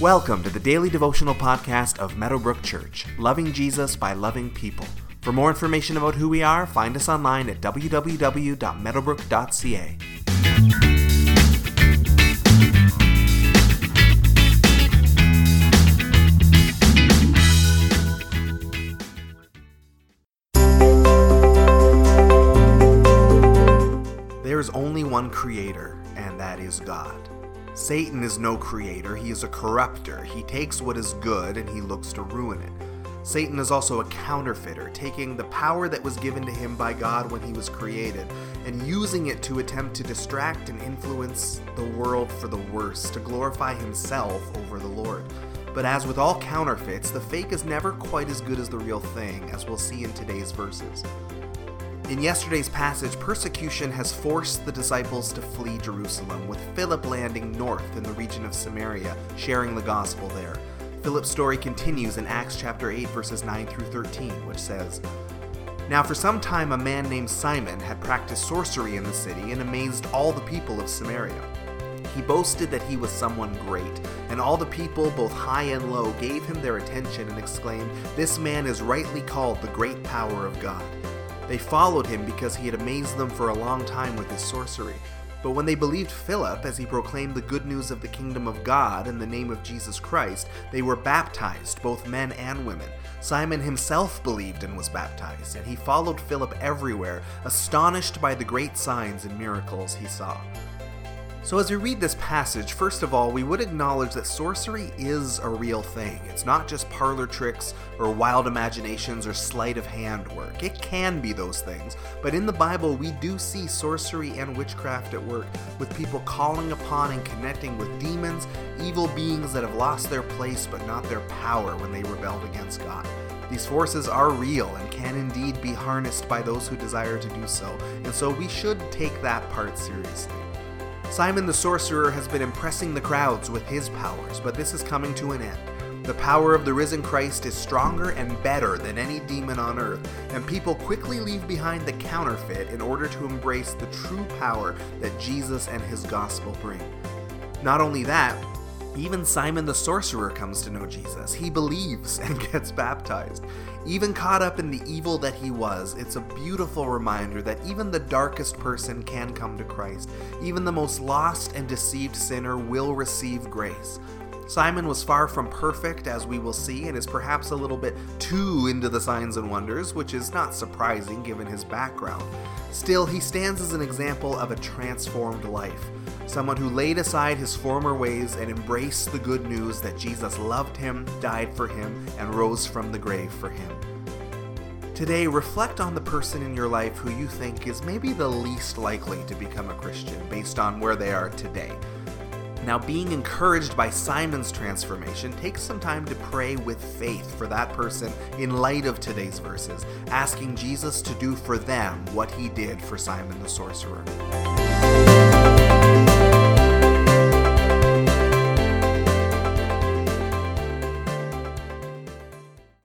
Welcome to the daily devotional podcast of Meadowbrook Church, loving Jesus by loving people. For more information about who we are, find us online at www.meadowbrook.ca. There is only one creator, and that is God. Satan is no creator, he is a corrupter. He takes what is good and he looks to ruin it. Satan is also a counterfeiter, taking the power that was given to him by God when he was created and using it to attempt to distract and influence the world for the worse, to glorify himself over the Lord. But as with all counterfeits, the fake is never quite as good as the real thing, as we'll see in today's verses. In yesterday's passage, persecution has forced the disciples to flee Jerusalem, with Philip landing north in the region of Samaria, sharing the gospel there. Philip's story continues in Acts chapter 8, verses 9 through 13, which says, Now for some time a man named Simon had practiced sorcery in the city and amazed all the people of Samaria. He boasted that he was someone great, and all the people, both high and low, gave him their attention and exclaimed, This man is rightly called the great power of God. They followed him because he had amazed them for a long time with his sorcery. But when they believed Philip as he proclaimed the good news of the kingdom of God in the name of Jesus Christ, they were baptized, both men and women. Simon himself believed and was baptized, and he followed Philip everywhere, astonished by the great signs and miracles he saw. So, as we read this passage, first of all, we would acknowledge that sorcery is a real thing. It's not just parlor tricks or wild imaginations or sleight of hand work. It can be those things, but in the Bible, we do see sorcery and witchcraft at work, with people calling upon and connecting with demons, evil beings that have lost their place but not their power when they rebelled against God. These forces are real and can indeed be harnessed by those who desire to do so, and so we should take that part seriously. Simon the sorcerer has been impressing the crowds with his powers, but this is coming to an end. The power of the risen Christ is stronger and better than any demon on earth, and people quickly leave behind the counterfeit in order to embrace the true power that Jesus and his gospel bring. Not only that, even Simon the sorcerer comes to know Jesus. He believes and gets baptized. Even caught up in the evil that he was, it's a beautiful reminder that even the darkest person can come to Christ. Even the most lost and deceived sinner will receive grace. Simon was far from perfect, as we will see, and is perhaps a little bit too into the signs and wonders, which is not surprising given his background. Still, he stands as an example of a transformed life someone who laid aside his former ways and embraced the good news that Jesus loved him, died for him, and rose from the grave for him. Today, reflect on the person in your life who you think is maybe the least likely to become a Christian based on where they are today. Now, being encouraged by Simon's transformation, take some time to pray with faith for that person in light of today's verses, asking Jesus to do for them what he did for Simon the sorcerer.